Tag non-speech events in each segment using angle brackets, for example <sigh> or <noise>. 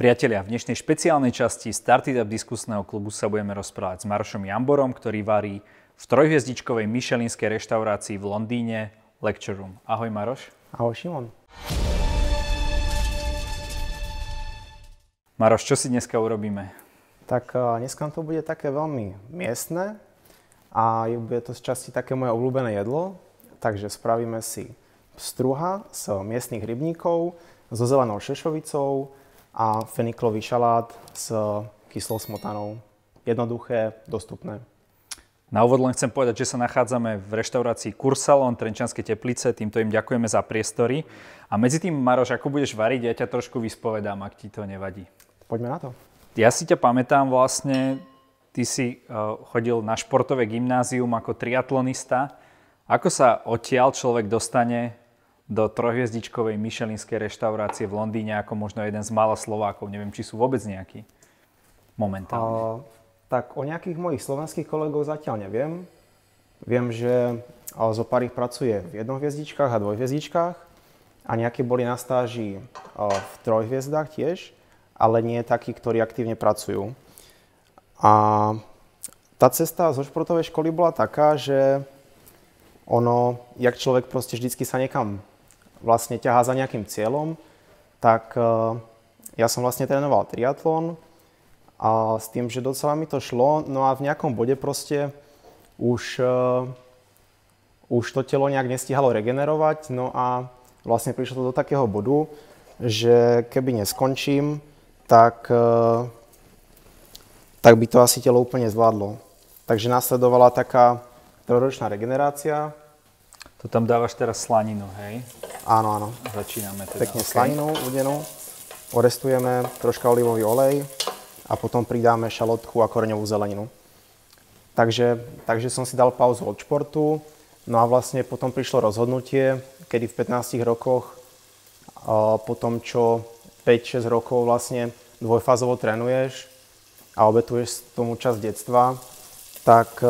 Priatelia, v dnešnej špeciálnej časti Started Up diskusného klubu sa budeme rozprávať s Marošom Jamborom, ktorý varí v trojhviezdičkovej Michelinskej reštaurácii v Londýne Lecture Room. Ahoj Maroš. Ahoj Šimon. Maroš, čo si dneska urobíme? Tak dneska to bude také veľmi miestne a bude to z časti také moje obľúbené jedlo. Takže spravíme si struha z miestnych rybníkov so zelenou šešovicou, a feniklový šalát s kyslou smotanou. Jednoduché, dostupné. Na úvod len chcem povedať, že sa nachádzame v reštaurácii Kursalon, Trenčanské teplice, týmto im ďakujeme za priestory. A medzi tým, Maroš, ako budeš variť, ja ťa trošku vyspovedám, ak ti to nevadí. Poďme na to. Ja si ťa pamätám vlastne, ty si uh, chodil na športové gymnázium ako triatlonista. Ako sa odtiaľ človek dostane do trojhviezdičkovej myšelinskej reštaurácie v Londýne ako možno jeden z mála Slovákov. Neviem, či sú vôbec nejakí momentálne. A, tak o nejakých mojich slovenských kolegov zatiaľ neviem. Viem, že zo pár ich pracuje v jednohviezdičkách a dvojhviezdičkách a nejakí boli na stáži v trojhviezdách tiež, ale nie takí, ktorí aktívne pracujú. A tá cesta zo športovej školy bola taká, že ono, jak človek proste vždycky sa niekam vlastne ťahá za nejakým cieľom, tak e, ja som vlastne trénoval triatlon a s tým, že docela mi to šlo, no a v nejakom bode proste už, uh, už to telo nejak nestihalo regenerovať, no a vlastne prišlo to do takého bodu, že keby neskončím, tak, uh, tak by to asi telo úplne zvládlo. Takže následovala taká trojročná regenerácia. To tam dávaš teraz slaninu, hej? Áno, áno. Začíname teda. Pekne okay. slaninu udenú. Orestujeme troška olivový olej a potom pridáme šalotku a koreňovú zeleninu. Takže, takže som si dal pauzu od športu, no a vlastne potom prišlo rozhodnutie, kedy v 15 rokoch, po tom čo 5-6 rokov vlastne dvojfázovo trénuješ a obetuješ tomu čas detstva, tak e,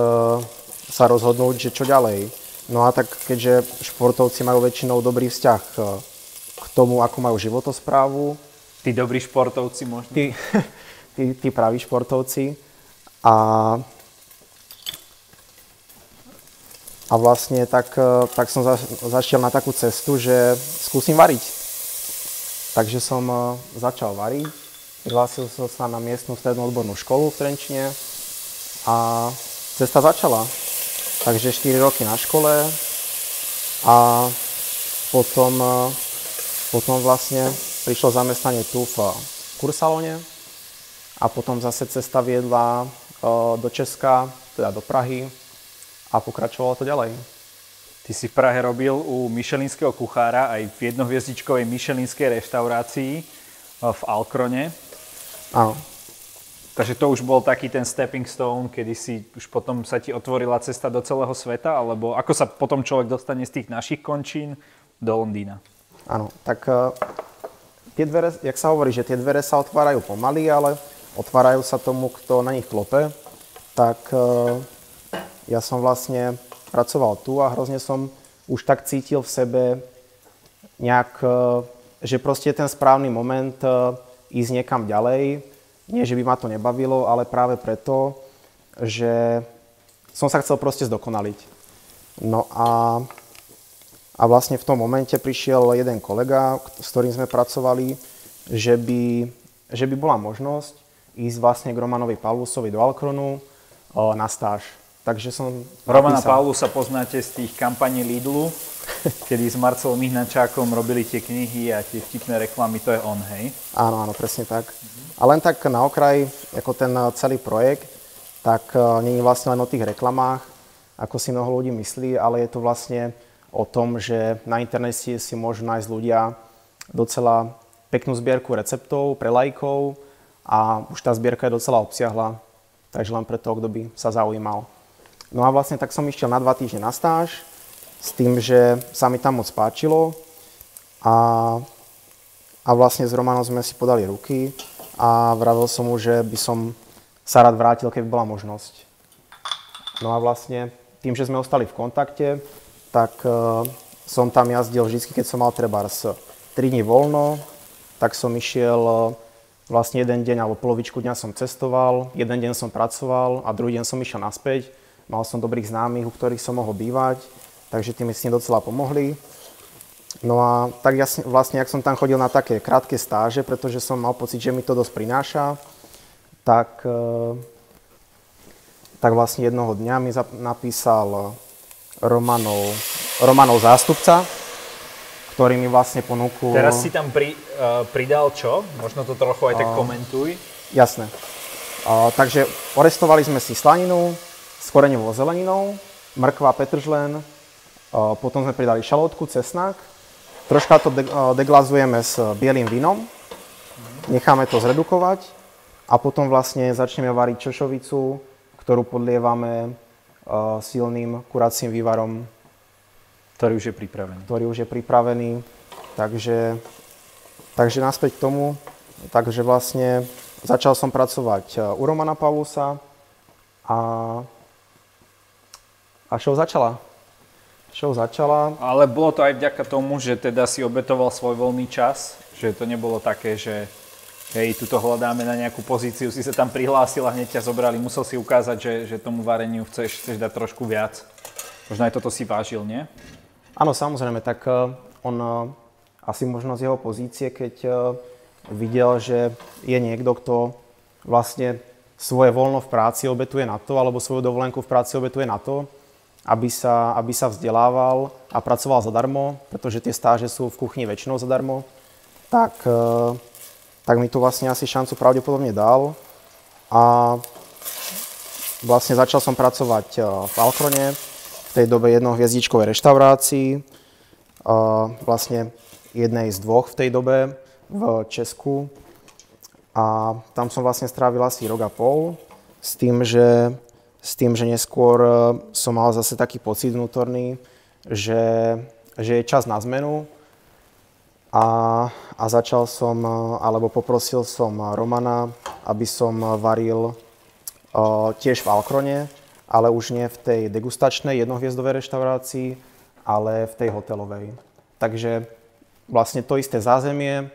sa rozhodnúť, že čo ďalej No a tak keďže športovci majú väčšinou dobrý vzťah eh, k tomu, ako majú životosprávu. Tí dobrí športovci možno? Tí, <laughs> tí, tí praví športovci. A, a vlastne tak, eh, tak som za, zašiel na takú cestu, že skúsim variť. Takže som eh, začal variť. Prihlásil som sa na miestnu strednú odbornú školu v Trenčine a cesta začala. Takže 4 roky na škole a potom, e, potom vlastne prišlo zamestnanie tu v Kursalone a potom zase cesta viedla e, do Česka, teda do Prahy a pokračovalo to ďalej. Ty si v Prahe robil u Michelinského kuchára aj v jednohviezdičkovej Michelinskej reštaurácii e, v Alkrone. Áno. Takže to už bol taký ten stepping stone, kedy si už potom sa ti otvorila cesta do celého sveta, alebo ako sa potom človek dostane z tých našich končín do Londýna? Áno, tak uh, tie dvere, jak sa hovorí, že tie dvere sa otvárajú pomaly, ale otvárajú sa tomu, kto na nich klope, tak uh, ja som vlastne pracoval tu a hrozne som už tak cítil v sebe nejak, uh, že proste je ten správny moment ísť niekam ďalej, nie, že by ma to nebavilo, ale práve preto, že som sa chcel proste zdokonaliť. No a, a vlastne v tom momente prišiel jeden kolega, s ktorým sme pracovali, že by, že by bola možnosť ísť vlastne k Romanovi Paulusovi do Alkronu na stáž. Takže som Romana napísal... Paulusa poznáte z tých kampaní Lidlu, <laughs> kedy s Marcelom Mihnačákom robili tie knihy a tie vtipné reklamy, to je on, hej? Áno, áno, presne tak. A len tak na okraj, ako ten eh, celý projekt, tak eh, nie je vlastne len o tých reklamách, ako si mnoho ľudí myslí, ale je to vlastne o tom, že na internete si môžu nájsť ľudia docela peknú zbierku receptov pre lajkov a už tá zbierka je docela obsiahla, takže len pre to, kto by sa zaujímal. No a vlastne tak som išiel na dva týždne na stáž s tým, že sa mi tam moc páčilo a, a vlastne s Romanom sme si podali ruky a vravil som mu, že by som sa rád vrátil, keby bola možnosť. No a vlastne tým, že sme ostali v kontakte, tak uh, som tam jazdil vždy, keď som mal treba 3 dní voľno, tak som išiel uh, vlastne jeden deň alebo polovičku dňa som cestoval, jeden deň som pracoval a druhý deň som išiel naspäť. Mal som dobrých známych, u ktorých som mohol bývať, takže tým docela pomohli. No a tak jasne, vlastne, ak som tam chodil na také krátke stáže, pretože som mal pocit, že mi to dosť prináša, tak, e, tak vlastne jednoho dňa mi napísal Romanov, Romanov zástupca, ktorý mi vlastne ponúkol... Teraz si tam pri, uh, pridal čo? Možno to trochu aj tak uh, komentuj. Jasné. Uh, takže orestovali sme si slaninu s koreňovou zeleninou, mrkva, petržlen, potom sme pridali šalotku, cesnak, troška to de- deglazujeme s bielým vínom, necháme to zredukovať a potom vlastne začneme variť čošovicu, ktorú podlievame silným kuracím vývarom ktorý už je pripravený. Ktorý už je pripravený. Takže, takže naspäť k tomu. Takže vlastne začal som pracovať u Romana Paulusa a, a show začala. Show začala. Ale bolo to aj vďaka tomu, že teda si obetoval svoj voľný čas, že to nebolo také, že hej, tuto hľadáme na nejakú pozíciu, si sa tam prihlásil a hneď ťa zobrali, musel si ukázať, že, že tomu vareniu chceš, chceš dať trošku viac. Možno aj toto si vážil, nie? Áno, samozrejme, tak eh, on eh, asi možno z jeho pozície, keď eh, videl, že je niekto, kto vlastne svoje voľno v práci obetuje na to, alebo svoju dovolenku v práci obetuje na to, aby sa, aby sa vzdelával a pracoval zadarmo, pretože tie stáže sú v kuchyni väčšinou zadarmo, tak, tak mi tu vlastne asi šancu pravdepodobne dal. A vlastne začal som pracovať v Alkrone, v tej dobe jednohviezdičkovej reštaurácii, vlastne jednej z dvoch v tej dobe v Česku. A tam som vlastne strávil asi rok a pol s tým, že, s tým, že neskôr e, som mal zase taký pocit vnútorný, že, že je čas na zmenu. A, a začal som, e, alebo poprosil som Romana, aby som varil uh, tiež v Alkrone, ale už nie v tej degustačnej jednohviezdovej reštaurácii, ale v tej hotelovej. Takže vlastne to isté zázemie,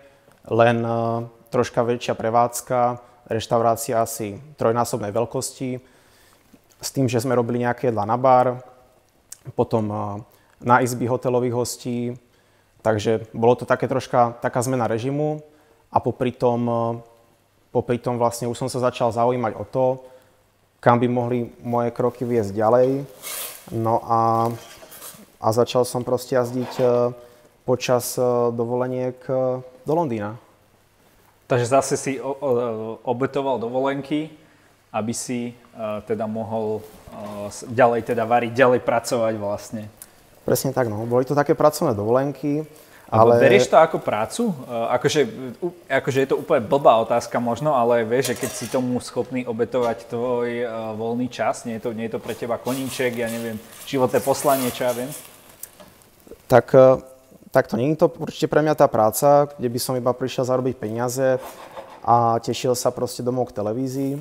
len e, troška väčšia prevádzka, reštaurácia asi trojnásobnej veľkosti, s tým, že sme robili nejaké jedla na bar, potom na izby hotelových hostí, takže bolo to také troška taká zmena režimu a popri tom, popri tom vlastne už som sa začal zaujímať o to, kam by mohli moje kroky viesť ďalej. No a, a začal som proste jazdiť počas dovoleniek do Londýna. Takže zase si obetoval dovolenky, aby si teda mohol ďalej teda variť, ďalej pracovať vlastne. Presne tak, no. Boli to také pracovné dovolenky. Ale... Berieš to ako prácu? Akože, akože je to úplne blbá otázka možno, ale vieš, že keď si tomu schopný obetovať tvoj uh, voľný čas, nie je, to, nie je to pre teba koníček, ja neviem, životné poslanie, čo ja viem? Tak, uh, tak to nie je to určite pre mňa tá práca, kde by som iba prišiel zarobiť peniaze a tešil sa proste domov k televízii,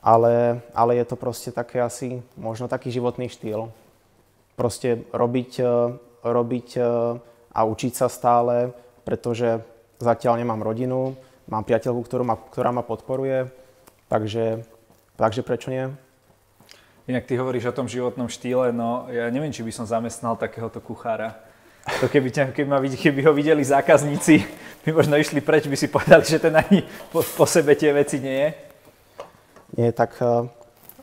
ale, ale je to proste také asi možno taký životný štýl. Proste robiť, uh, robiť a učiť sa stále, pretože zatiaľ nemám rodinu, mám priateľku, ktorú ma, ktorá ma podporuje, takže, takže prečo nie? Inak ty hovoríš o tom životnom štýle, no ja neviem, či by som zamestnal takéhoto kuchára. To keby, ťa, keby, ma, keby ho videli zákazníci, by možno išli preč, by si povedali, že ten ani po, po sebe tie veci nie je. Nie, tak uh,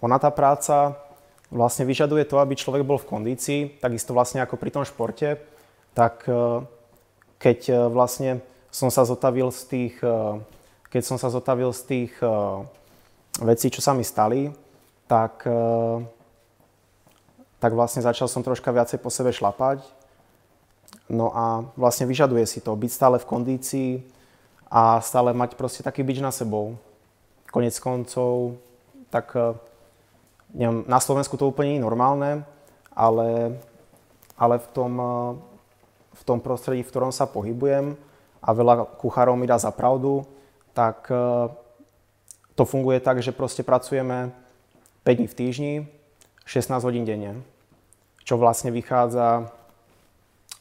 ona tá práca vlastne vyžaduje to, aby človek bol v kondícii, takisto vlastne ako pri tom športe tak e, keď e, vlastne som sa zotavil z tých, e, keď som sa zotavil z tých vecí, čo sa mi stali, tak, tak vlastne začal som troška viacej po sebe šlapať. No a vlastne vyžaduje si to, byť stále v kondícii a stále mať proste taký byč na sebou. Konec koncov, tak neviem, na Slovensku to úplne nie je normálne, ale, ale v tom v tom prostredí, v ktorom sa pohybujem a veľa kuchárov mi dá za pravdu, tak e, to funguje tak, že proste pracujeme 5 dní v týždni, 16 hodín denne, čo vlastne vychádza,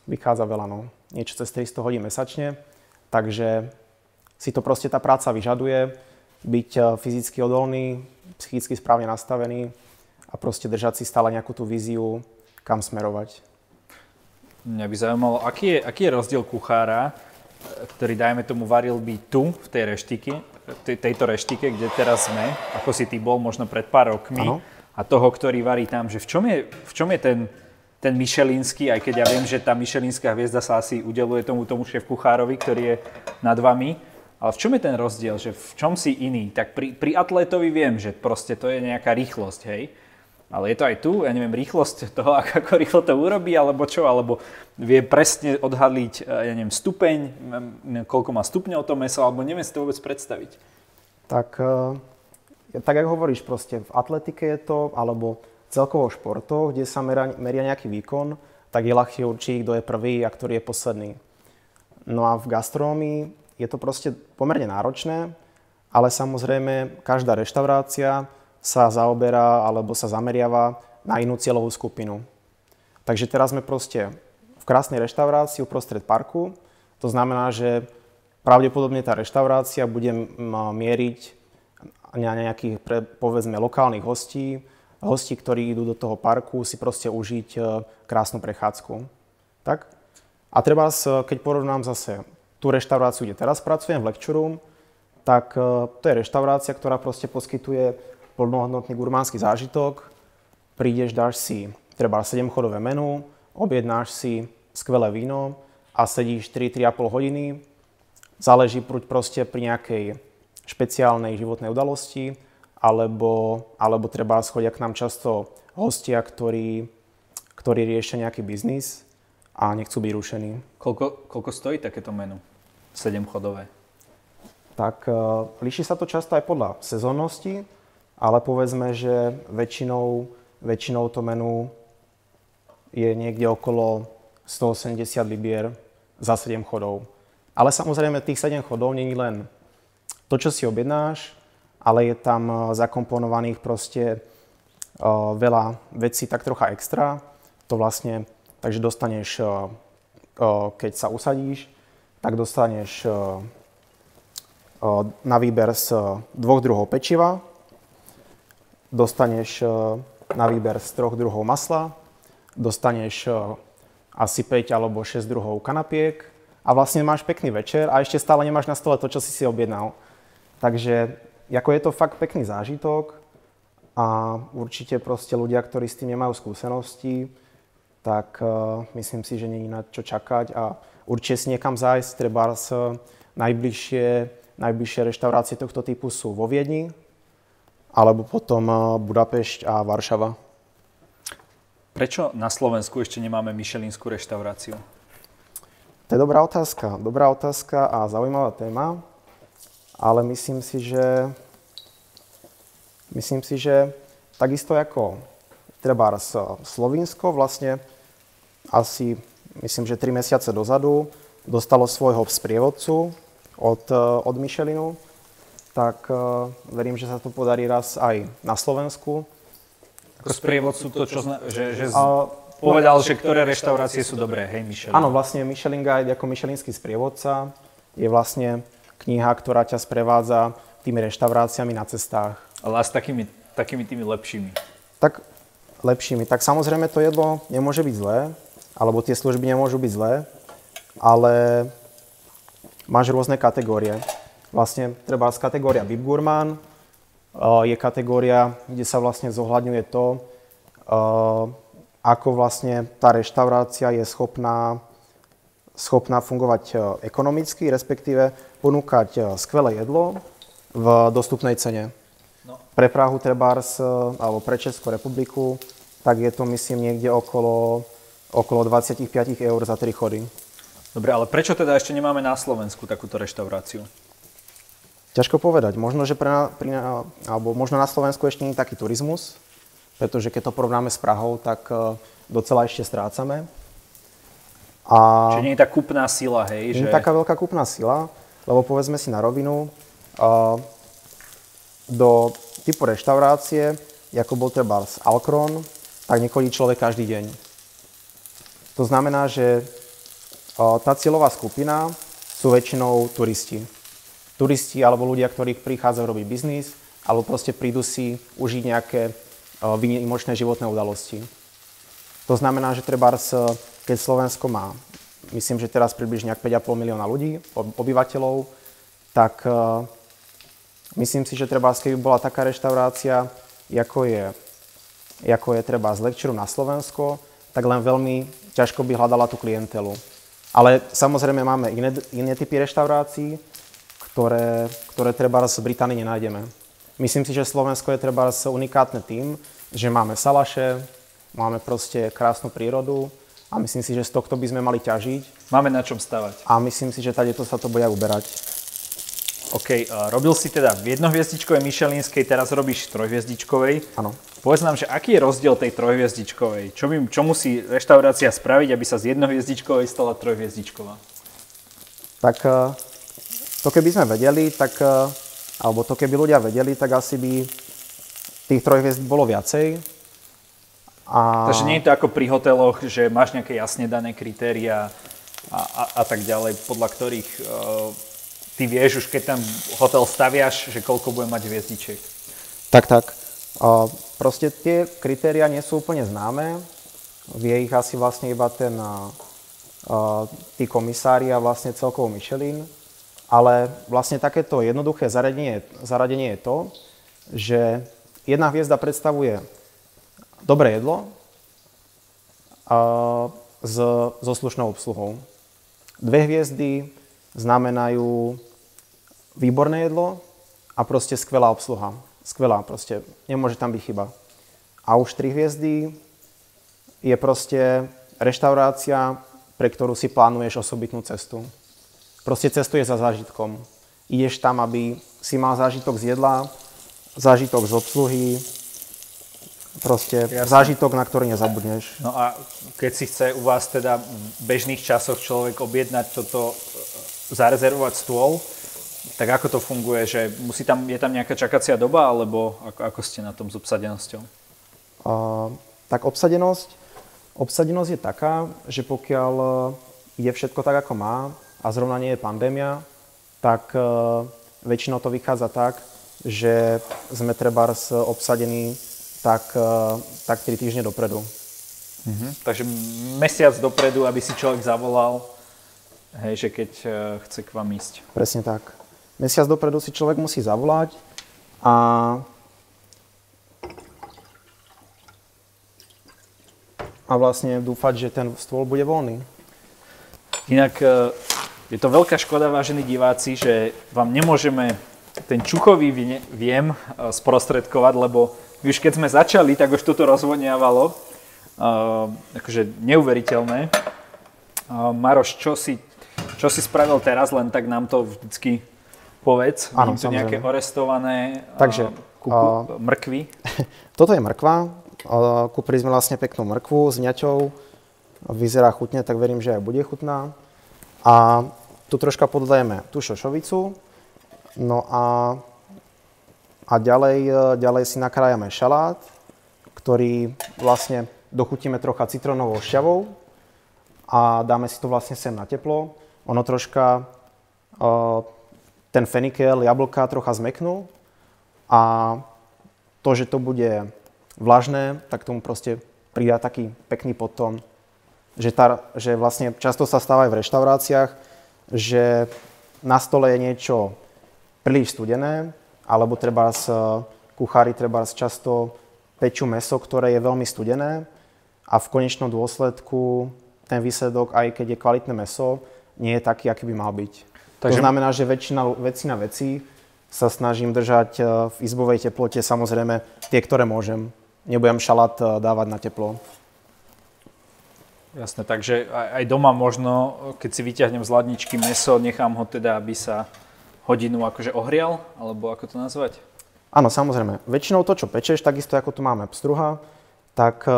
vychádza veľa, no. niečo cez 300 hodín mesačne, takže si to proste tá práca vyžaduje, byť e, fyzicky odolný, psychicky správne nastavený a proste držať si stále nejakú tú víziu, kam smerovať. Mňa by zaujímalo, aký je, aký je rozdiel kuchára, ktorý, dajme tomu, varil by tu, v tej reštike, tejto reštike, kde teraz sme, ako si ty bol možno pred pár rokmi, ano. a toho, ktorý varí tam, že v čom je, v čom je ten, ten Michelinský, aj keď ja viem, že tá Michelinská hviezda sa asi udeluje tomu, tomu šéf kuchárovi, ktorý je nad vami, ale v čom je ten rozdiel, že v čom si iný? Tak pri, pri atlétovi viem, že proste to je nejaká rýchlosť, hej? Ale je to aj tu, ja neviem, rýchlosť toho, <laughs> ako rýchlo to urobí, alebo čo, alebo vie presne odhadliť, e, ja neviem, stupeň, koľko má stupňov to meso, alebo neviem si to vôbec predstaviť. Tak, e, tak ako hovoríš, proste v atletike je to, alebo celkovo v športoch, kde sa meria, meria nejaký výkon, tak je ľahšie určiť, kto je prvý a ktorý je posledný. No a v gastronómii je to proste pomerne náročné, ale samozrejme každá reštaurácia sa zaoberá alebo sa zameriava na inú cieľovú skupinu. Takže teraz sme proste v krásnej reštaurácii uprostred parku. To znamená, že pravdepodobne tá reštaurácia bude mieriť na nejakých, povedzme, lokálnych hostí, hostí, ktorí idú do toho parku si proste užiť e, krásnu prechádzku. Tak? A treba, keď porovnám zase tú reštauráciu, kde teraz pracujem, v Lecture Room, tak e, to je reštaurácia, ktorá proste poskytuje plnohodnotný gurmánsky zážitok, prídeš, dáš si treba 7-chodové menu, objednáš si skvelé víno a sedíš 3-3,5 hodiny. Záleží proste pri nejakej špeciálnej životnej udalosti, alebo, alebo treba chodia k nám často hostia, ktorí, ktorí riešia nejaký biznis a nechcú byť rušení. Koľko, koľko stojí takéto menu? 7-chodové? Tak uh, líši sa to často aj podľa sezónnosti ale povedzme, že väčšinou, väčšinou to menu je niekde okolo 180 libier za 7 chodov. Ale samozrejme tých 7 chodov nie je len to, čo si objednáš, ale je tam eh, zakomponovaných proste uh, veľa vecí tak trocha extra. To vlastne, takže dostaneš, uh, uh, keď sa usadíš, tak dostaneš na výber z dvoch druhov pečiva, dostaneš na výber z troch druhov masla, dostaneš asi 5 alebo 6 druhov kanapiek a vlastne máš pekný večer a ešte stále nemáš na stole to, čo si si objednal. Takže ako je to fakt pekný zážitok a určite proste ľudia, ktorí s tým nemajú skúsenosti, tak uh, myslím si, že není na čo čakať a určite si niekam zájsť, treba z najbližšie, najbližšie reštaurácie tohto typu sú vo Viedni, alebo potom eh, Budapešť a Varšava. Prečo na Slovensku ešte nemáme Michelinskú reštauráciu? To je dobrá otázka. Dobrá otázka a zaujímavá téma, ale myslím si, že myslím si, že takisto ako treba Slovinsko vlastne asi myslím, že 3 mesiace dozadu dostalo svojho sprievodcu od, eh, od Michelinu tak uh, verím, že sa to podarí raz aj na Slovensku. Ako sprievodcu to, čo zna, že, že z... uh, povedal, že ktoré reštaurácie sú dobré, hej Michelin? Áno, vlastne Michelin Guide ako Michelinský sprievodca je vlastne kniha, ktorá ťa sprevádza tými reštauráciami na cestách. Ale a s takými, takými tými lepšími? Tak lepšími. Tak samozrejme to jedlo nemôže byť zlé, alebo tie služby nemôžu byť zlé, ale máš rôzne kategórie vlastne treba z kategória VIP Gourmand je kategória, kde sa vlastne zohľadňuje to, ako vlastne tá reštaurácia je schopná, schopná fungovať e, ekonomicky, respektíve ponúkať e, skvelé jedlo v dostupnej cene. No. Pre Prahu Trebárs, e, alebo pre Českú republiku, tak je to myslím niekde okolo, okolo 25 eur za 3 chody. Dobre, ale prečo teda ešte nemáme na Slovensku takúto reštauráciu? Ťažko povedať. Možno, že pre na, pri, alebo možno na Slovensku ešte nie je taký turizmus, pretože keď to porovnáme s Prahou, tak uh, docela ešte strácame. A Čiže nie je tá kúpna sila, hej? Nie je taká veľká kúpna sila, lebo povedzme si na rovinu, uh, do typu reštaurácie, ako bol treba z Alkron, tak nechodí človek každý deň. To znamená, že tá cieľová skupina sú väčšinou turisti. turisti alebo ľudia, ktorí prichádzajú robiť biznis, alebo proste prídu si užiť nejaké výnimočné životné udalosti. To znamená, že treba, keď Slovensko má, myslím, že teraz približne 5,5 milióna ľudí, obyvateľov, tak myslím si, že treba, keby bola taká reštaurácia, ako je, ako je treba z Lecture na Slovensko, tak len veľmi ťažko by hľadala tú klientelu. Ale samozrejme máme iné, iné typy reštaurácií, ktoré, ktoré treba z Británii nenájdeme. Myslím si, že Slovensko je treba unikátne tým, že máme salaše, máme proste krásnu prírodu a myslím si, že z tohto by sme mali ťažiť. Máme na čom stavať. A myslím si, že tady to sa to bude uberať. OK, uh, robil si teda v jednohviezdičkovej Michelinskej, teraz robíš trojhviezdičkovej. Áno. Povedz nám, že aký je rozdiel tej trojhviezdičkovej? Čo, by, čo musí reštaurácia spraviť, aby sa z jednohviezdičkovej stala trojhviezdičková? Tak uh, to keby sme vedeli, tak, uh, alebo to keby ľudia vedeli, tak asi by tých trojhviezd bolo viacej. A... Takže nie je to ako pri hoteloch, že máš nejaké jasne dané kritéria a, a, a tak ďalej, podľa ktorých ty vieš už, keď tam hotel staviaš, že koľko bude mať hviezdičiek. Tak, tak. O, proste tie kritéria nie sú úplne známe. Vie ich asi vlastne iba ten, o, tí komisári a vlastne celkovo Michelin. Ale vlastne takéto jednoduché zaradenie, zaradenie je to, že jedna hviezda predstavuje dobré jedlo a, s, so slušnou obsluhou. Dve hviezdy znamenajú výborné jedlo a proste skvelá obsluha. Skvelá proste, nemôže tam byť chyba. A už tri hviezdy je proste reštaurácia, pre ktorú si plánuješ osobitnú cestu. Proste cestuješ za zážitkom. Ideš tam, aby si mal zážitok z jedla, zážitok z obsluhy, proste Jasne. zážitok, na ktorý nezabudneš. No a keď si chce u vás teda v bežných časoch človek objednať toto, zarezervovať stôl, tak ako to funguje, že musí tam, je tam nejaká čakacia doba, alebo ako, ako ste na tom s obsadenosťou? Uh, tak obsadenosť, obsadenosť je taká, že pokiaľ je všetko tak, ako má a zrovna nie je pandémia, tak uh, väčšinou to vychádza tak, že sme treba obsadení tak, uh, tak 3 týždne dopredu. Uh-huh. Takže mesiac dopredu, aby si človek zavolal, hej, že keď chce k vám ísť. Presne tak mesiac dopredu si človek musí zavolať a a vlastne dúfať, že ten stôl bude voľný. Inak e, je to veľká škoda, vážení diváci, že vám nemôžeme ten čuchový viem e, sprostredkovať, lebo už keď sme začali, tak už toto rozvoniavalo. Uh, akože neuveriteľné. Uh, Maroš, čo si, čo si spravil teraz, len tak nám to vždycky povedz. Áno, tu nejaké orestované Takže, kuku, uh, mrkvy. <laughs> Toto je mrkva. Uh, kúpili sme vlastne peknú mrkvu s ňaťou. Vyzerá chutne, tak verím, že aj bude chutná. A tu troška podlejeme tú šošovicu. No a, a ďalej, ďalej si nakrájame šalát, ktorý vlastne dochutíme trocha citrónovou šťavou a dáme si to vlastne sem na teplo. Ono troška uh, ten fenikel, jablka trocha zmeknú a to, že to bude vlažné, tak tomu proste pridá taký pekný potom, že, tá, že vlastne často sa stáva aj v reštauráciách, že na stole je niečo príliš studené, alebo treba z kuchári treba často pečú meso, ktoré je veľmi studené a v konečnom dôsledku ten výsledok, aj keď je kvalitné meso, nie je taký, aký by mal byť. Takže... To znamená, že väčšina, väčšina vecí sa snažím držať e, v izbovej teplote, samozrejme tie, ktoré môžem. Nebudem šalát e, dávať na teplo. Jasné, takže aj doma možno, keď si vyťahnem z ladničky meso, nechám ho teda, aby sa hodinu akože ohrial, alebo ako to nazvať? Áno, samozrejme. Väčšinou to, čo pečeš, takisto ako tu máme pstruha, tak e,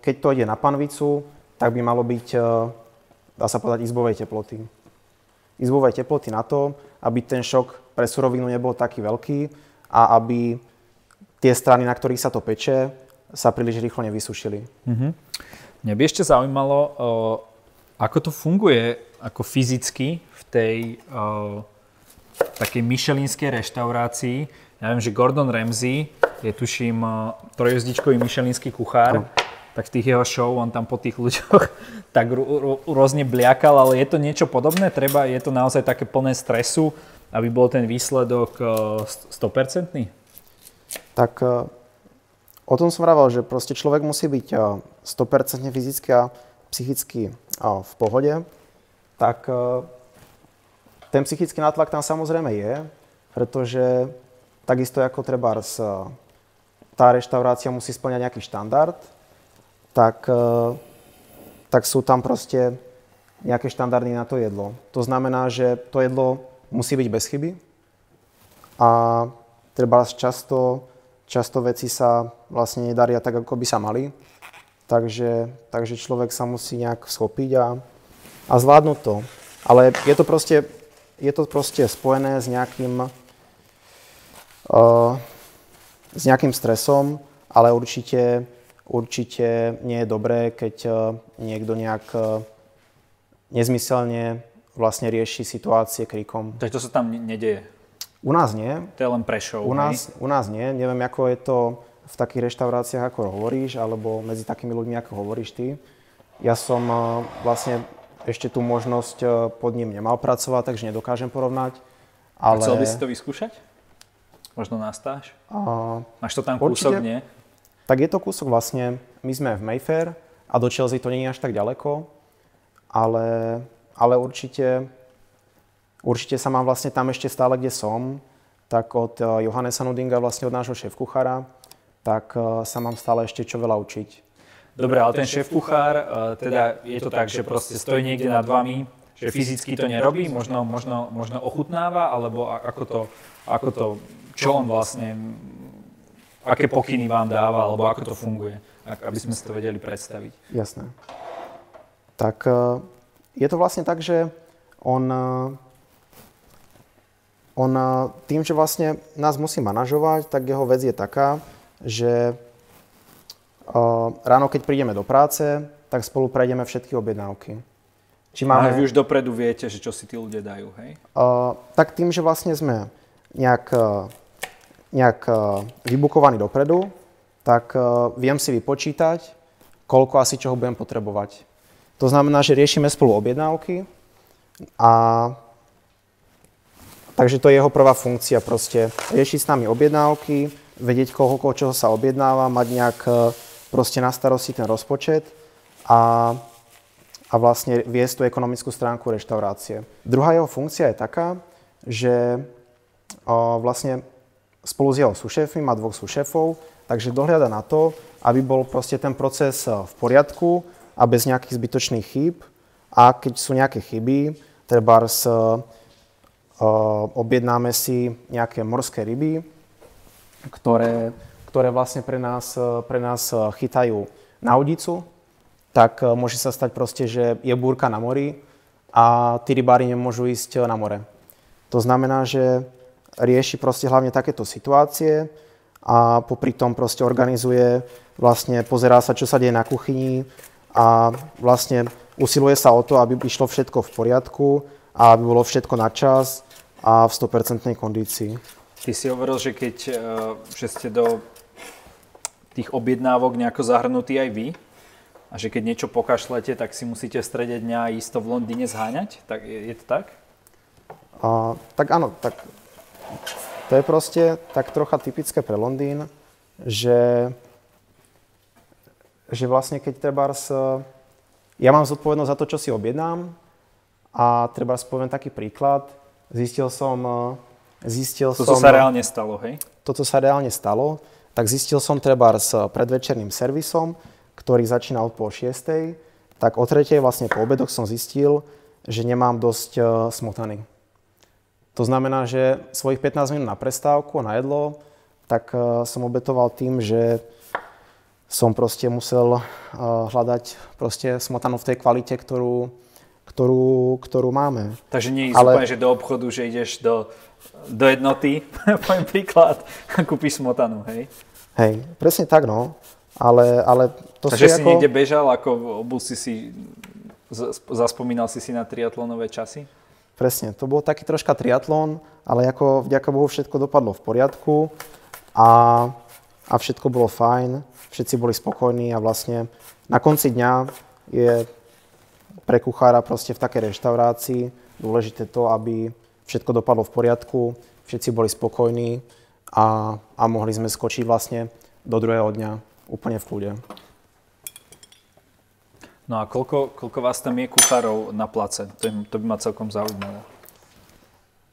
keď to ide na panvicu, tak by malo byť, dá sa povedať, izbovej teploty izbovej teploty na to, aby ten šok pre surovinu nebol taký veľký a aby tie strany, na ktorých sa to peče, sa príliš rýchlo nevysušili. Mm-hmm. Mňa by ešte zaujímalo, ako to funguje ako fyzicky v tej takej myšelinskej reštaurácii. Ja viem, že Gordon Ramsay je tuším trojezdičkový myšelinský kuchár. No. Tak v tých jeho show on tam po tých ľuďoch <laughs> tak rôzne bliakal, ale je to niečo podobné? Treba, je to naozaj také plné stresu, aby bol ten výsledok 100%? Tak o tom som vravel, že proste človek musí byť 100% fyzicky a psychicky v pohode. Tak ten psychický nátlak tam samozrejme je, pretože takisto ako treba tá reštaurácia musí splňať nejaký štandard, tak, e, tak sú tam proste nejaké štandardy na to jedlo. To znamená, že to jedlo musí byť bez chyby a treba často, často veci sa vlastne nedaria tak, ako by sa mali. Takže, takže človek sa musí nejak schopiť a, a zvládnuť to. Ale je to proste je to proste spojené s nejakým, uh, s nejakým stresom, ale určite, určite nie je dobré, keď uh, niekto nejak uh, nezmyselne vlastne rieši situácie krikom. Takže to sa tam nedeje? U nás nie. To je len pre show, u nás, u nás nie. Neviem, ako je to v takých reštauráciách, ako hovoríš, alebo medzi takými ľuďmi, ako hovoríš ty. Ja som vlastne ešte tú možnosť e, pod ním nemal pracovať, takže nedokážem porovnať. Ale... A chcel by si to vyskúšať? Možno na stáž? A... Máš to tam kúsok, Určite, nie? Tak je to kúsok vlastne. My sme v Mayfair a do Chelsea to nie je až tak ďaleko, ale, ale určite, určite sa mám vlastne tam ešte stále, kde som, tak od e, Johannesa Nudinga, vlastne od nášho šéf-kuchára, tak e, sa mám stále ešte čo veľa učiť. Dobre, ale ten šéf-kuchár, uh, teda je to tak, že proste stojí niekde nad vami, že fyzicky to nerobí, možno, možno, možno ochutnáva, alebo ako to, ako to, čo on vlastne, aké pokyny vám dáva, alebo ako to funguje, aby sme si to vedeli predstaviť. Jasné. Tak uh, je to vlastne tak, že on, uh, on tým, že vlastne nás musí manažovať, tak jeho vec je taká, že Ráno, keď prídeme do práce, tak spolu prejdeme všetky objednávky. Či máme... A vy už dopredu viete, že čo si tí ľudia dajú, hej? Uh, tak tým, že vlastne sme nejak, nejak vybukovaní dopredu, tak uh, viem si vypočítať, koľko asi čoho budem potrebovať. To znamená, že riešime spolu objednávky a takže to je jeho prvá funkcia proste riešiť s nami objednávky, vedieť koľko čoho sa objednáva, mať nejak proste na starosti ten rozpočet a, a vlastne viesť tú ekonomickú stránku reštaurácie. Druhá jeho funkcia je taká, že o, vlastne spolu s jeho sušéfmi, má dvoch sušéfov, takže dohľada na to, aby bol proste ten proces e, v poriadku a bez nejakých zbytočných chýb. A keď sú nejaké chyby, treba s, uh, objednáme si nejaké morské ryby, ktoré ktoré vlastne pre nás, pre nás chytajú na udicu, tak môže sa stať proste, že je búrka na mori a tí rybári nemôžu ísť na more. To znamená, že rieši proste hlavne takéto situácie a popri tom proste organizuje, vlastne pozerá sa, čo sa deje na kuchyni a vlastne usiluje sa o to, aby išlo všetko v poriadku a aby bolo všetko na čas a v 100% kondícii. Ty si hovoril, že keď že ste do tých objednávok nejako zahrnutí aj vy? A že keď niečo pokašlete, tak si musíte v strede dňa isto v Londýne zháňať? Tak je, je to tak? A, tak áno, tak to je proste tak trocha typické pre Londýn, že, že vlastne keď treba ja mám zodpovednosť za to, čo si objednám a treba poviem taký príklad. Zistil som... Zistil toto som, sa reálne stalo, hej? Toto sa reálne stalo tak zistil som treba s predvečerným servisom, ktorý začína od pol šiestej, tak o tretej vlastne po obedoch som zistil, že nemám dosť uh, smotany. To znamená, že svojich 15 minút na prestávku, na jedlo, tak uh, som obetoval tým, že som proste musel uh, hľadať proste smotanu v tej kvalite, ktorú, ktorú, ktorú máme. Takže nie je Ale... úplne, že do obchodu, že ideš do do jednoty, <laughs> poviem príklad, kúpiš smotanu, hej? Hej, presne tak, no. Ale, ale to Takže si, si ako... niekde bežal, ako obul si si, zaspomínal si si na triatlonové časy? Presne. To bol taký troška triatlon, ale ako vďaka Bohu všetko dopadlo v poriadku a, a všetko bolo fajn, všetci boli spokojní a vlastne na konci dňa je pre kuchára proste v takej reštaurácii dôležité to, aby všetko dopadlo v poriadku, všetci boli spokojní a, a mohli sme skočiť vlastne do druhého dňa úplne v kľude. No a koľko, koľko vás tam je kuchárov na place? To, je, to by ma celkom zaujímalo.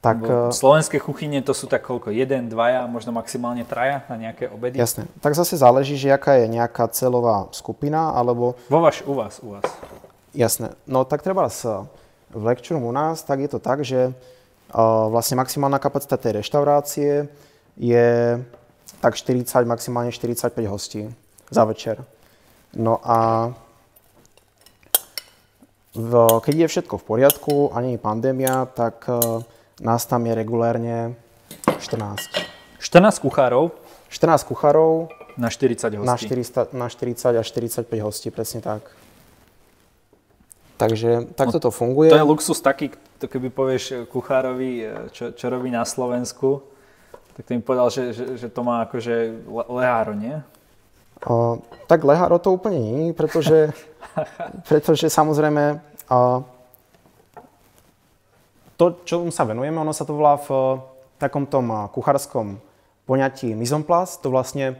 Tak, Bo eh, slovenské kuchyne to sú tak koľko? Jeden, dvaja, možno maximálne traja na nejaké obedy? Jasné. Tak zase záleží, že aká je nejaká celová skupina, alebo... Vo vaš, u vás, u vás. Jasné. No tak treba sa v Lecturum u nás, tak je to tak, že uh, vlastne maximálna kapacita tej reštaurácie je tak 40, maximálne 45 hostí za večer. No a v, keď je všetko v poriadku a nie je pandémia, tak uh, nás tam je regulérne 14. 14 kuchárov? 14 kuchárov. Na 40 hostí. Na 40, na 40 až 45 hostí, presne tak. Takže takto no, to funguje. To je luxus taký, to keby povieš kuchárovi, e, čo, čo robí na Slovensku, tak to mi povedal, že, že, že to má akože leháro, nie? O, tak leháro to úplne nie, pretože, <laughs> pretože samozrejme a to, čo sa venujeme, ono sa to volá v takom tom kuchárskom poňatí mise to vlastne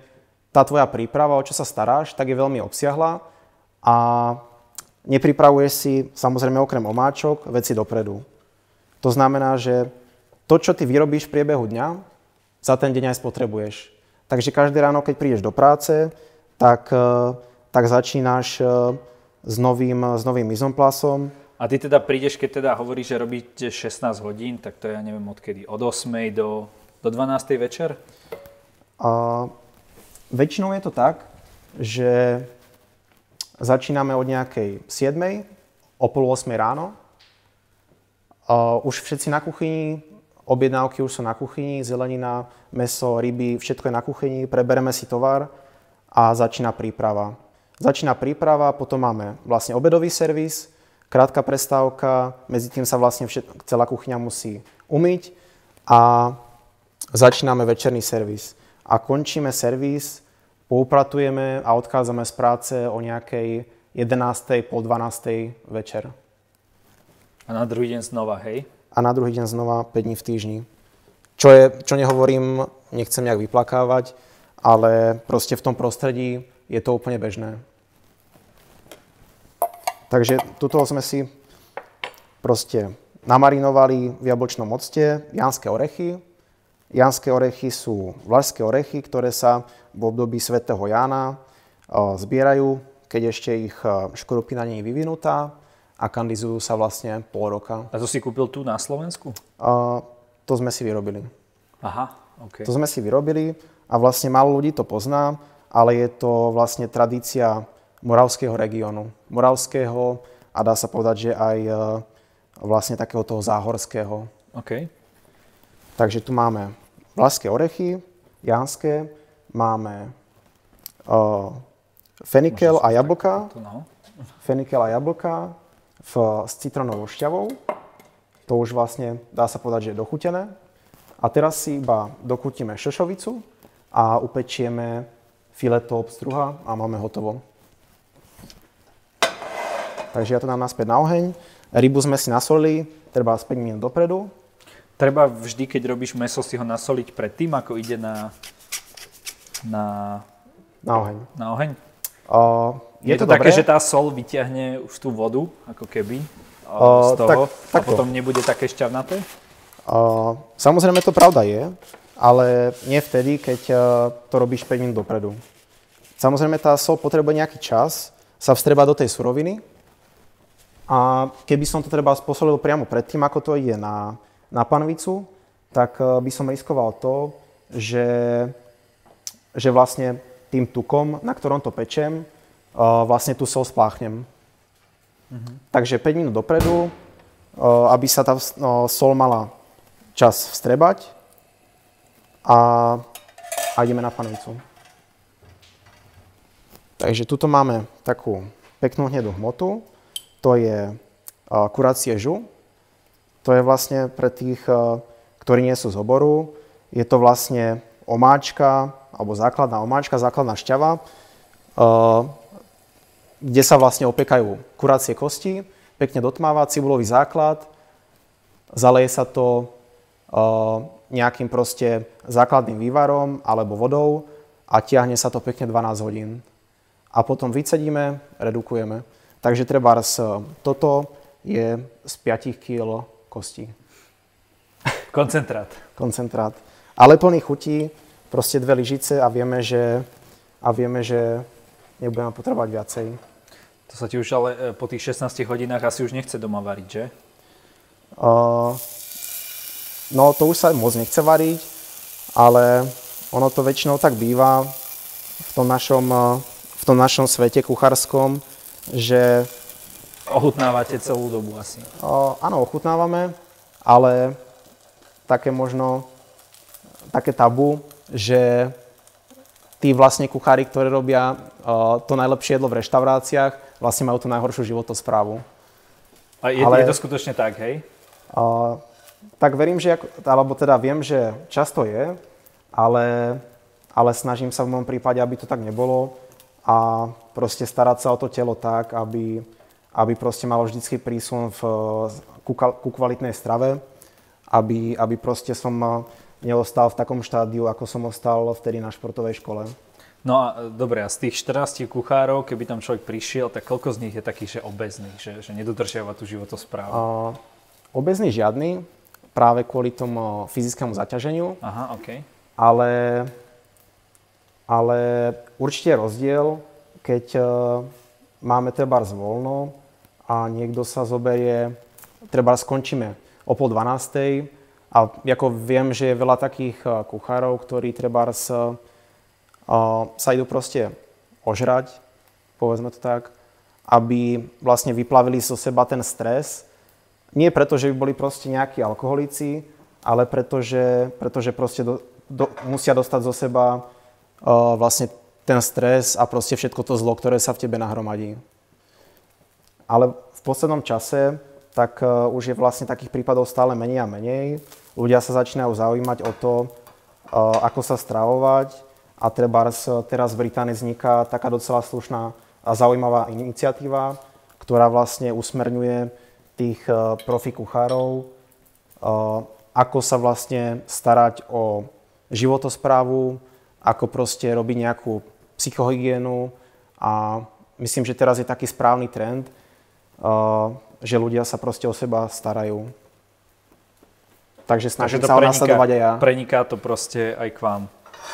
tá tvoja príprava, o čo sa staráš, tak je veľmi obsiahla a nepripravuješ si samozrejme okrem omáčok veci dopredu. To znamená, že to, čo ty vyrobíš v priebehu dňa, za ten deň aj spotrebuješ. Takže každé ráno, keď prídeš do práce, tak, tak začínaš s novým, s novým mizomplasom. A ty teda prídeš, keď teda hovoríš, že robíte 16 hodín, tak to ja neviem odkedy, od 8 do, do 12 večer? A, väčšinou je to tak, že začíname od nejakej 7, o pol 8 ráno. A, už všetci na kuchyni, objednávky už sú na kuchyni, zelenina, meso, ryby, všetko je na kuchyni, prebereme si tovar a začína príprava. Začína príprava, potom máme vlastne obedový servis, krátka prestávka, medzi tým sa vlastne všet, celá kuchyňa musí umyť a začíname večerný servis. A končíme servis, poupratujeme a odchádzame z práce o nejakej 11. po 12. večer. A na druhý deň znova, hej? A na druhý deň znova 5 dní v týždni. Čo, je, čo nehovorím, nechcem nejak vyplakávať, ale proste v tom prostredí je to úplne bežné. Takže tuto sme si proste namarinovali v jablčnom octe janské orechy. Janské orechy sú vlašské orechy, ktoré sa v období svätého Jána zbierajú, keď ešte ich škorupina nie je vyvinutá a kandizujú sa vlastne pol roka. A to si kúpil tu na Slovensku? A, to sme si vyrobili. Aha, OK. To sme si vyrobili a vlastne málo ľudí to pozná, ale je to vlastne tradícia moravského regiónu. Moravského a dá sa povedať, že aj e, vlastne takého toho záhorského. OK. Takže tu máme vlašské orechy, janské, máme uh, fenikel a jablka. No. Fenikel a jablka v, s citronovou šťavou. To už vlastne dá sa povedať, že je dochutené. A teraz si iba dokutíme šošovicu a upečieme fileto obstruha a máme hotovo. Takže ja to dám naspäť na oheň. Rybu sme si nasolili, treba 5 minút dopredu. Treba vždy, keď robíš meso, si ho nasoliť predtým, ako ide na, na, na oheň. Na oheň? Uh, je, je to, to také, že tá sol vyťahne už tú vodu, ako keby, uh, z toho, tak, a potom nebude také šťavnaté? Uh, samozrejme to pravda je, ale nie vtedy, keď uh, to robíš 5 minút dopredu. Samozrejme tá sol potrebuje nejaký čas, sa vstreba do tej suroviny a keby som to treba sposolil priamo predtým, ako to ide na, na panvicu, tak uh, by som riskoval to, že, že vlastne tým tukom, na ktorom to pečem, uh, vlastne tú sol spláchnem. Uh-huh. Takže 5 minút dopredu, aby sa tá uh, sol mala čas vstrebať, a, a ideme na panvicu. Takže tuto máme takú peknú hnedú hmotu. To je uh, kuracie žu. To je vlastne pre tých, uh, ktorí nie sú z oboru, je to vlastne omáčka, alebo základná omáčka, základná šťava, uh, kde sa vlastne opekajú kuracie kosti, pekne dotmáva, cibulový základ, zaleje sa to nejakým proste základným vývarom alebo vodou a tiahne sa to pekne 12 hodín. A potom vycedíme, redukujeme. Takže treba toto je z 5 kg kostí. <laughs> Koncentrát. Koncentrát. Ale plný chutí, proste dve lyžice a vieme, že, a vieme, že nebudeme potrebovať viacej. To sa ti už ale e, po tých 16 hodinách asi už nechce doma variť, že? Uh, no to už sa moc nechce variť, ale ono to väčšinou tak býva v tom našom, e, v tom našom svete kuchárskom, že... Ochutnávate celú dobu asi. Uh, áno, ochutnávame, ale také možno, také tabu, že tí vlastne kuchári, ktorí robia uh, to najlepšie jedlo v reštauráciách, vlastne majú tú najhoršiu životosprávu. A je, Ale, je to skutočne tak, hej? Tak verím, že, alebo teda viem, že často je, ale, ale snažím sa v môjom prípade, aby to tak nebolo a proste starať sa o to telo tak, aby, aby proste malo vždycky prísun v, ku, ku kvalitnej strave, aby, aby proste som neostal v takom štádiu, ako som ostal vtedy na športovej škole. No a dobre, a z tých 14 kuchárov, keby tam človek prišiel, tak koľko z nich je takých, že obezných, že, že nedodržiava tú životosprávu? Uh, obezný žiadny, práve kvôli tomu fyzickému zaťaženiu. Aha, OK. Ale, ale určite je rozdiel, keď uh, máme treba voľno a niekto sa zoberie, treba skončíme o pol dvanástej a ako viem, že je veľa takých kuchárov, ktorí treba sa idú proste ožrať, povedzme to tak, aby vlastne vyplavili zo seba ten stres. Nie preto, že by boli proste nejakí alkoholici, ale preto, že, pretože proste do, do, musia dostať zo seba uh, vlastne ten stres a proste všetko to zlo, ktoré sa v tebe nahromadí. Ale v poslednom čase tak uh, už je vlastne takých prípadov stále menej a menej. Ľudia sa začínajú zaujímať o to, uh, ako sa stravovať, a treba teraz v Británii vzniká taká docela slušná a zaujímavá iniciatíva, ktorá vlastne usmerňuje tých e, profi kuchárov, e, ako sa vlastne starať o životosprávu, ako proste robiť nejakú psychohygienu a myslím, že teraz je taký správny trend, e, že ľudia sa proste o seba starajú. Takže snažím Takže sa preniká, nasledovať aj ja. Preniká to proste aj k vám.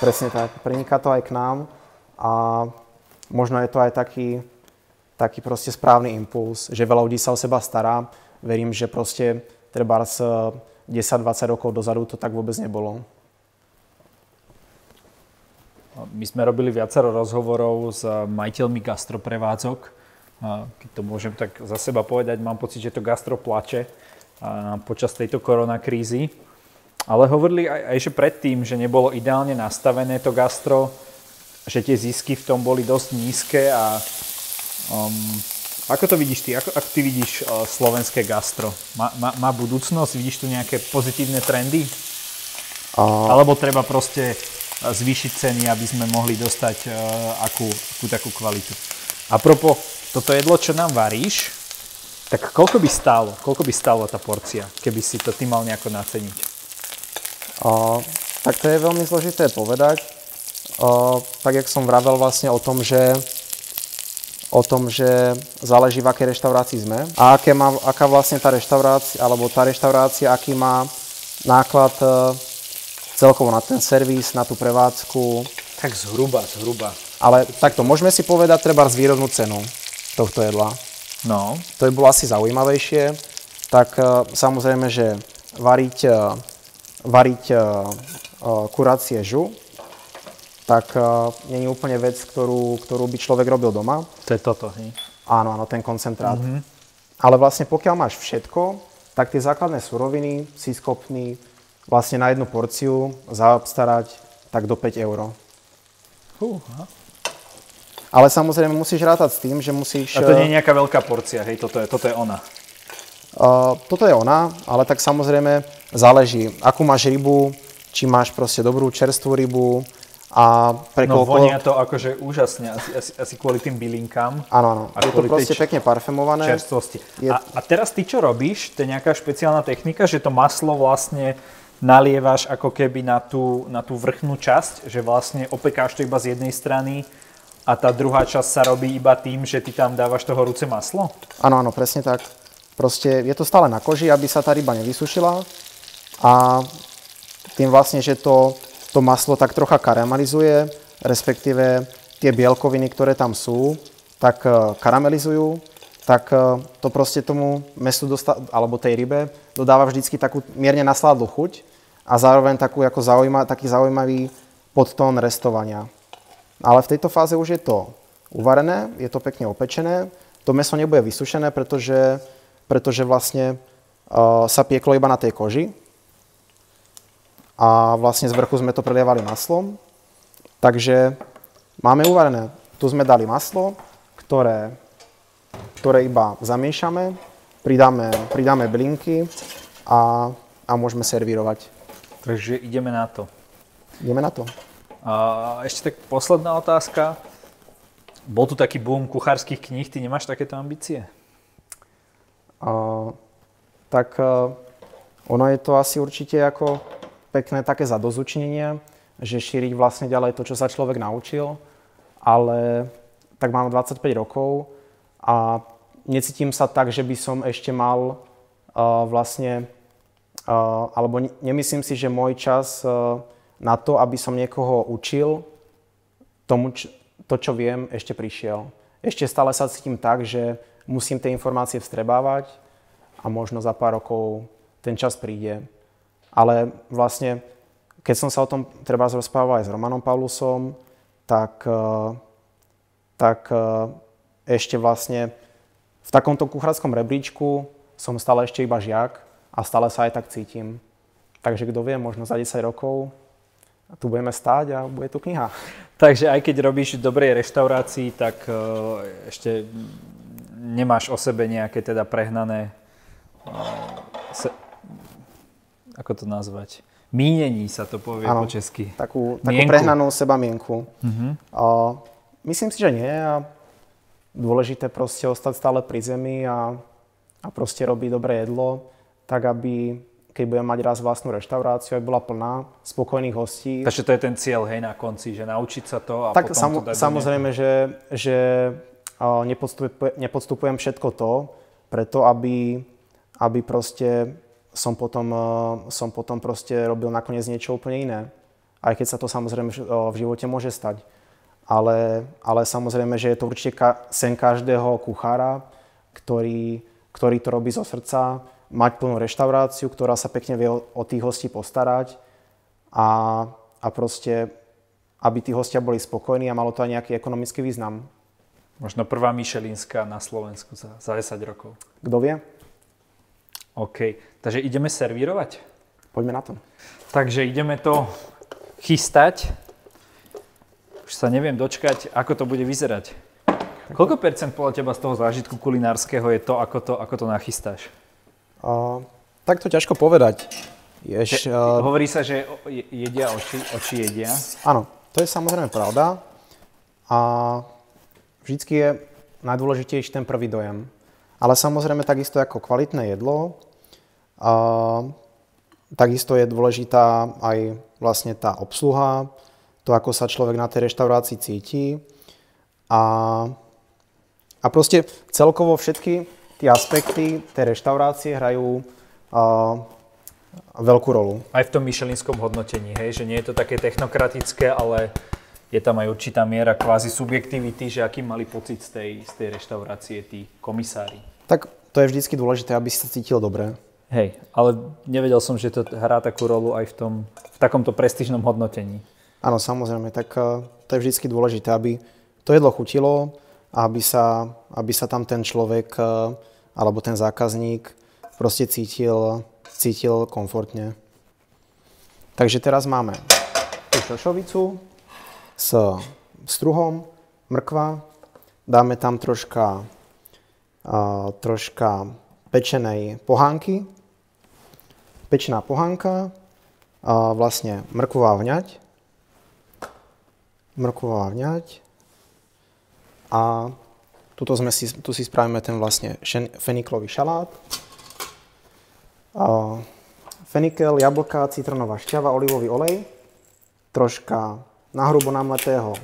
Presne tak, preniká to aj k nám a možno je to aj taký, taký proste správny impuls, že veľa ľudí sa o seba stará. Verím, že proste treba z 10-20 rokov dozadu to tak vôbec nebolo. My sme robili viacero rozhovorov s majiteľmi gastroprevádzok. Keď to môžem tak za seba povedať, mám pocit, že to gastro plače počas tejto koronakrízy. Ale hovorili aj, aj, že predtým, že nebolo ideálne nastavené to gastro, že tie zisky v tom boli dosť nízke a um, ako to vidíš ty? Ako, ako ty vidíš uh, slovenské gastro? Má, má, má budúcnosť? Vidíš tu nejaké pozitívne trendy? A... Alebo treba proste uh, zvýšiť ceny, aby sme mohli dostať uh, akú, akú takú kvalitu? A propo, toto jedlo, čo nám varíš, tak koľko by stálo? Koľko by stálo tá porcia, keby si to ty mal nejako naceniť? O, tak to je veľmi zložité povedať. O, tak jak som vravel vlastne o tom, že o tom, že záleží v akej reštaurácii sme a aké má, aká vlastne tá reštaurácia, alebo tá reštaurácia, aký má náklad e, celkovo na ten servis, na tú prevádzku. Tak zhruba, zhruba. Ale takto, môžeme si povedať treba z výrobnú cenu tohto jedla. No. To by bolo asi zaujímavejšie. Tak e, samozrejme, že variť e, variť kuracie žu, tak uh, je úplne vec, ktorú, ktorú by človek robil doma. To je toto, hej? Áno, áno, ten koncentrát. Mm-hmm. Ale vlastne pokiaľ máš všetko, tak tie základné suroviny si schopný vlastne na jednu porciu zaobstarať tak do 5 eur. Húha. Ale samozrejme musíš rátať s tým, že musíš... A to nie je nejaká veľká porcia, hej, toto je, toto je ona. Uh, toto je ona, ale tak samozrejme záleží, akú máš rybu, či máš proste dobrú čerstvú rybu a pre No vonia to akože úžasne, asi, asi, asi kvôli tým bylinkám. Áno, áno. A Je to proste pekne parfumované. čerstvosti. Je- A, a teraz ty čo robíš? To je nejaká špeciálna technika, že to maslo vlastne nalievaš ako keby na tú, na tú vrchnú časť, že vlastne opekáš to iba z jednej strany a tá druhá časť sa robí iba tým, že ty tam dávaš to horúce maslo? Áno, áno, presne tak. Proste je to stále na koži, aby sa tá ryba nevysušila a tým vlastne, že to, to maslo tak trocha karamelizuje, respektíve tie bielkoviny, ktoré tam sú, tak eh, karamelizujú, tak eh, to proste tomu mesu dosta- alebo tej rybe dodáva vždycky takú mierne nasládlu chuť a zároveň takú, ako zaujíma, taký zaujímavý podtón restovania. Ale v tejto fáze už je to uvarené, je to pekne opečené. To meso nebude vysušené, pretože, pretože vlastne uh, sa pieklo iba na tej koži. A vlastne z vrchu sme to prelievali maslom. Takže máme uvarené. Tu sme dali maslo, ktoré, ktoré iba zamiešame, pridáme, pridáme blinky a, a môžeme servírovať. Takže ideme na to. Ideme na to. A ešte tak posledná otázka. Bol tu taký boom kuchárskych kníh, ty nemáš takéto ambície? Uh, tak uh, ono je to asi určite ako pekné také zadozučnenie, že šíriť vlastne ďalej to, čo sa človek naučil, ale tak mám 25 rokov a necítim sa tak, že by som ešte mal uh, vlastne, uh, alebo ne- nemyslím si, že môj čas uh, na to, aby som niekoho učil tomu, č- to, čo viem, ešte prišiel. Ešte stále sa cítim tak, že musím tie informácie vstrebávať a možno za pár rokov ten čas príde. Ale vlastne, keď som sa o tom treba rozprával aj s Romanom Paulusom, tak, eh, tak eh, ešte vlastne v takomto kuchárskom rebríčku som stále ešte iba žiak a stále sa aj tak cítim. Takže kto vie, možno za 10 rokov tu budeme stáť a bude tu kniha. Takže aj keď robíš v dobrej reštaurácii, tak e, ešte nemáš o sebe nejaké teda prehnané, ako to nazvať, mínení sa to povie Áno. po česky. Takú, takú Mienku. prehnanú seba mienku. Mhm. A myslím si, že nie a dôležité proste ostať stále pri zemi a, a proste robiť dobré jedlo, tak aby keď budem mať raz vlastnú reštauráciu, aby bola plná spokojných hostí. Takže to je ten cieľ, hej, na konci, že naučiť sa to a Tak potom samo, to dať samozrejme, že, že nepodstupujem všetko to, preto aby, aby proste som potom, a, som potom proste robil nakoniec niečo úplne iné. Aj keď sa to samozrejme v- a, v živote môže stať. Ale, ale samozrejme, že je to určite ka, sen každého kuchára, ktorý, ktorý to robí zo srdca, mať plnú reštauráciu, ktorá sa pekne vie o, o tých hostí postarať a, a proste aby tí hostia boli spokojní a malo to aj nejaký ekonomický význam. Možno prvá Michelinská na Slovensku za, za 10 rokov. Kto vie? OK, takže ideme servírovať? Poďme na to. Takže ideme to chystať. Už sa neviem dočkať, ako to bude vyzerať. Koľko percent podľa teba z toho zážitku kulinárskeho je to, ako to, ako to nachystáš? Uh, tak to ťažko povedať. Ješ, uh, Hovorí sa, že jedia oči, oči jedia. áno, to je samozrejme pravda. A vždycky je najdôležitejší ten prvý dojem. Ale samozrejme takisto ako kvalitné jedlo, a takisto je dôležitá aj vlastne tá obsluha, to ako sa človek na tej reštaurácii cíti. A, a proste celkovo všetky tie aspekty tej reštaurácie hrajú a, veľkú rolu. Aj v tom myšelinskom hodnotení, hej? že nie je to také technokratické, ale je tam aj určitá miera kvázi subjektivity, že aký mali pocit z tej, z tej reštaurácie tí komisári. Tak to je vždycky dôležité, aby si sa cítil dobre. Hej, ale nevedel som, že to hrá takú rolu aj v, tom, v takomto prestížnom hodnotení. Áno, samozrejme, tak eh, to je vždycky dôležité, aby to jedlo chutilo a aby sa, aby sa tam ten človek eh, alebo ten zákazník proste cítil, cítil komfortne. Takže teraz máme tú šošovicu s struhom, mrkva, dáme tam troška, troška pečenej pohánky. Pečená pohánka, vlastne mrkvová vňať. Mrkvová vňať. A tuto sme si, tu si spravíme ten vlastne šen, feniklový šalát. Fenikel, jablka, citronová šťava, olivový olej, troška nahrubo namletého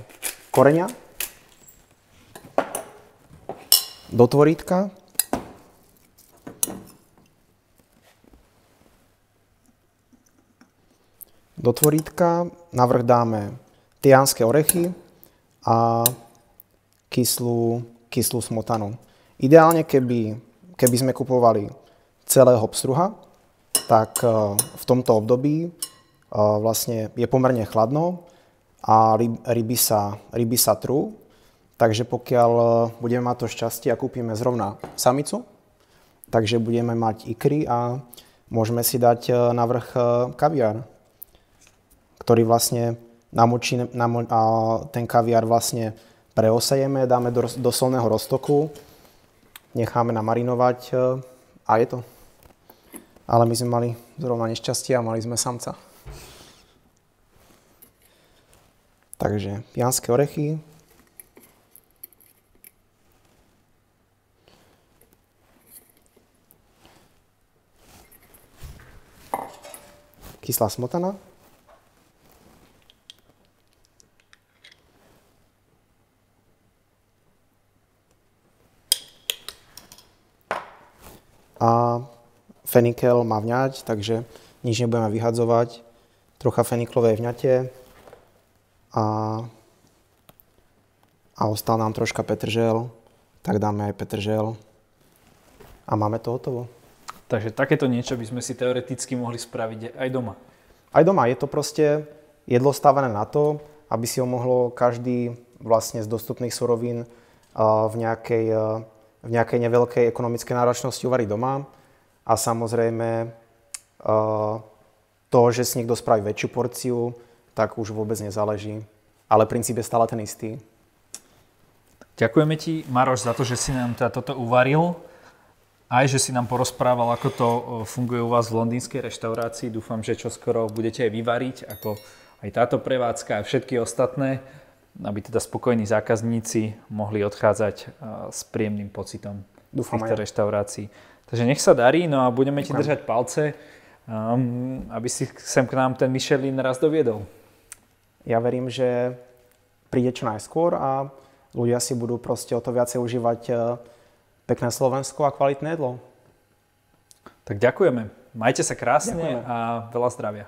koreňa, do tvorítka, do tvorítka navrh dáme tianské orechy a kyslú, kyslú smotanu. Ideálne, keby, keby sme kupovali celého pstruha, tak e, v tomto období e, vlastne je pomerne chladno a ryby sa, ryby sa trú. Takže pokiaľ e, budeme mať to šťastie a kúpime zrovna samicu, takže budeme mať ikry a môžeme si dať na vrch kaviár, ktorý vlastne namočí, namo, a ten kaviár vlastne preosejeme, dáme do, do solného roztoku, necháme namarinovať a je to ale my sme mali zrovna nešťastie a mali sme samca. Takže pianské orechy. Kyslá smotana. A Fenikel má vňať, takže nič nebudeme vyhadzovať. Trocha feniklovej vňate a, a ostal nám troška petržel, tak dáme aj petržel a máme to hotovo. Takže takéto niečo by sme si teoreticky mohli spraviť aj doma. Aj doma. Je to proste jedlo stavené na to, aby si ho mohlo každý vlastne z dostupných surovín v nejakej, v nejakej neveľkej ekonomickej náročnosti uvariť doma a samozrejme to, že si niekto spraví väčšiu porciu, tak už vôbec nezáleží. Ale princíp je stále ten istý. Ďakujeme ti, Maroš, za to, že si nám toto uvaril. Aj, že si nám porozprával, ako to eh, funguje u vás v londýnskej reštaurácii. Dúfam, že čoskoro budete aj vyvariť, ako aj táto prevádzka a všetky ostatné, aby teda spokojní zákazníci mohli odchádzať eh, s príjemným pocitom Dúfam týchto aj. reštaurácií. Takže nech sa darí, no a budeme ti držať palce, um, aby si sem k nám ten Michelin raz doviedol. Ja verím, že príde čo najskôr a ľudia si budú proste o to viacej užívať eh, pekné Slovensko a kvalitné jedlo. Tak ďakujeme. Majte sa krásne ďakujeme. a veľa zdravia.